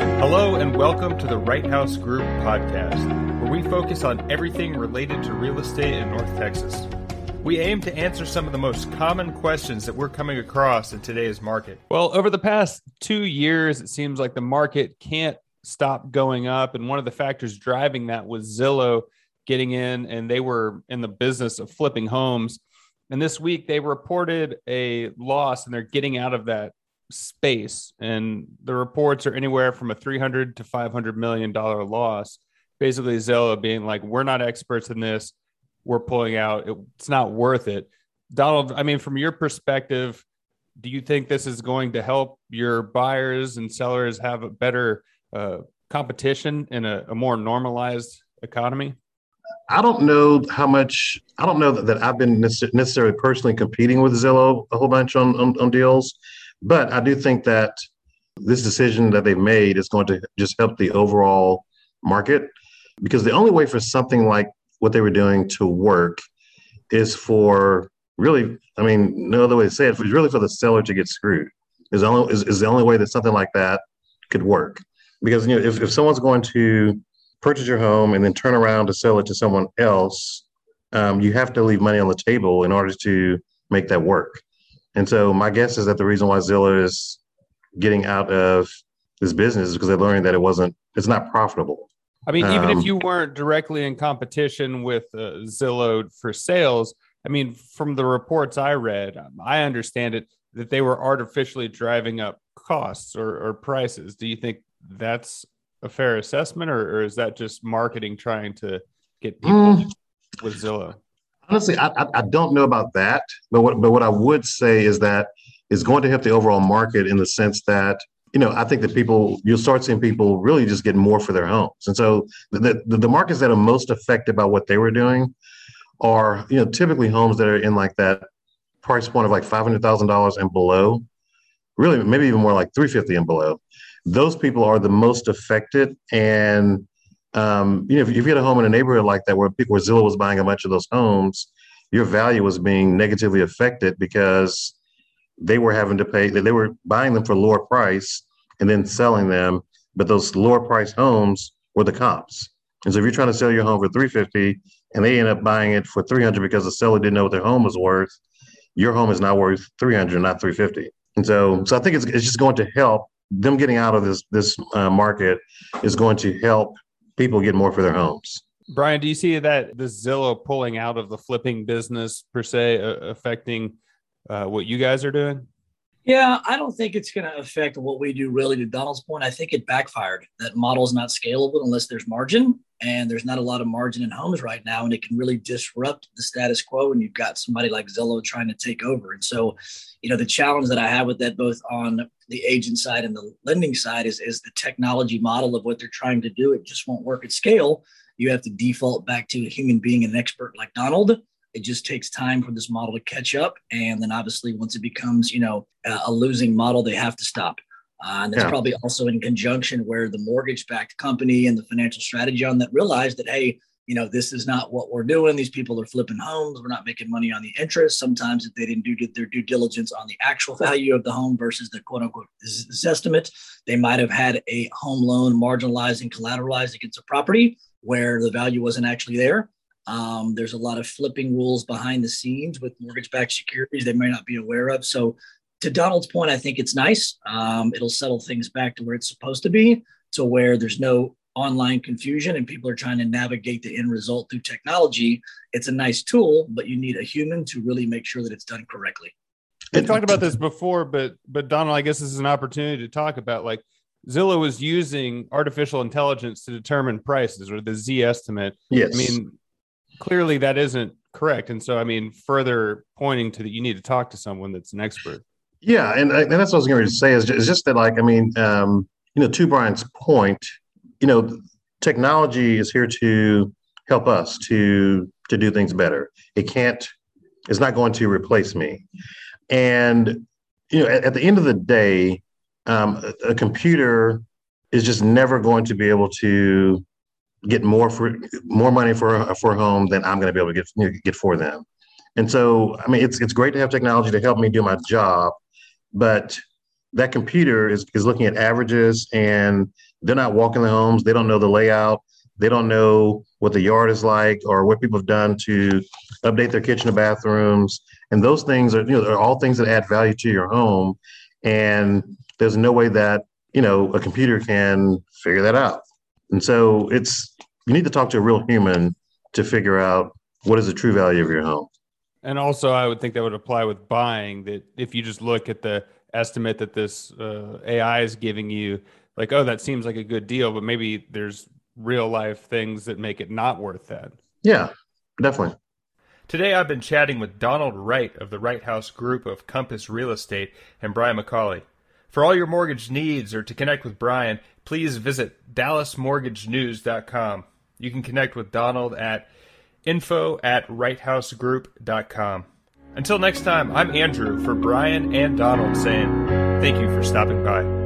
Hello, and welcome to the Wright House Group podcast, where we focus on everything related to real estate in North Texas. We aim to answer some of the most common questions that we're coming across in today's market. Well, over the past two years, it seems like the market can't stop going up. And one of the factors driving that was Zillow getting in, and they were in the business of flipping homes. And this week, they reported a loss, and they're getting out of that space, and the reports are anywhere from a 300 to 500 million dollar loss. Basically, Zillow being like, "We're not experts in this. We're pulling out. It's not worth it." Donald, I mean, from your perspective, do you think this is going to help your buyers and sellers have a better uh, competition in a, a, more normalized economy? I don't know how much. I don't know that, that I've been necessarily personally competing with Zillow a whole bunch on, on, on deals. But I do think that this decision that they've made is going to just help the overall market because the only way for something like what they were doing to work is for really, I mean, no other way to say it, it's really for the seller to get screwed. Is, the, only, is, is the only way that something like that could work. Because you know, if, if someone's going to purchase your home and then turn around to sell it to someone else, um, you have to leave money on the table in order to make that work. And so my guess is that the reason why Zillow is getting out of this business is because they're learning that it wasn't, it's not profitable. I mean, even um, if you weren't directly in competition with uh, Zillow for sales, I mean, from the reports I read, I understand it that they were artificially driving up costs or, or prices. Do you think that's a fair assessment, or, or, is that just marketing trying to get people mm, with Zillow? Honestly, I, I, I don't know about that, but what but what I would say is that is going to help the overall market in the sense that you know I think that people you'll start seeing people really just get more for their homes, and so the the, the markets that are most affected by what they were doing are you know typically homes that are in like that price point of like five hundred thousand dollars and below, really maybe even more like three fifty and below. Those people are the most affected, and um, you know, if, if, you had a home in a neighborhood like that where people, where Zillow was buying a bunch of those homes, your value was being negatively affected because they were having to pay. They were buying them for lower price and then selling them, but those lower price homes were the comps. And so if you're trying to sell your home for 350 and they end up buying it for 300 because the seller didn't know what their home was worth, your home is now worth 300, not 350. And so, so I think it's, it's just going to help them getting out of this this uh, market is going to help people get more for their homes. Brian, do you see that the Zillow pulling out of the flipping business per se uh, affecting uh, what you guys are doing? Yeah, I don't think it's going to affect what we do really to Donald's point. I think it backfired. That model is not scalable unless there's margin, and there's not a lot of margin in homes right now, and it can really disrupt the status quo and you've got somebody like Zillow trying to take over. And so, you know, the challenge that I have with that, both on the agent side and the lending side, is, is the technology model of what they're trying to do. It just won't work at scale. You have to default back to a human being, an expert like Donald it just takes time for this model to catch up. And then obviously, once it becomes, you know, a losing model, they have to stop. Uh, and that's yeah. probably also in conjunction where the mortgage backed company and the financial strategy on that realized that, hey, you know, this is not what we're doing. These people are flipping homes. We're not making money on the interest. Sometimes if they didn't do their due diligence on the actual value of the home versus the quote unquote estimate, they might have had a home loan marginalized and collateralized against a property where the value wasn't actually there. Um, there's a lot of flipping rules behind the scenes with mortgage backed securities they may not be aware of. So, to Donald's point, I think it's nice. Um, it'll settle things back to where it's supposed to be, to where there's no online confusion and people are trying to navigate the end result through technology. It's a nice tool, but you need a human to really make sure that it's done correctly. We talked about this before, but but Donald, I guess this is an opportunity to talk about like Zillow was using artificial intelligence to determine prices or the Zestimate. Yes. I mean, clearly that isn't correct. And so, I mean, further pointing to that, you need to talk to someone that's an expert. Yeah, and, and that's what I was going to say is just, just that, like, I mean, um, you know, to Brian's point, you know, technology is here to help us to to do things better. It can't. It's not going to replace me. And you know, at, at the end of the day, um, a, a computer is just never going to be able to get more for more money for for a home than I'm going to be able to get you know, get for them. And so, I mean, it's it's great to have technology to help me do my job, but that computer is, is looking at averages and they're not walking the homes. They don't know the layout. They don't know what the yard is like or what people have done to update their kitchen and bathrooms. And those things are, you know, are all things that add value to your home. And there's no way that, you know, a computer can figure that out. And so it's, you need to talk to a real human to figure out what is the true value of your home. And also, I would think that would apply with buying that if you just look at the estimate that this uh, AI is giving you, like, oh, that seems like a good deal, but maybe there's real life things that make it not worth that. Yeah, definitely. Today, I've been chatting with Donald Wright of the Wright House Group of Compass Real Estate and Brian McCauley. For all your mortgage needs or to connect with Brian, please visit dallasmortgagenews.com. You can connect with Donald at info at wrighthousegroup.com. Until next time, I'm Andrew for Brian and Donald saying thank you for stopping by.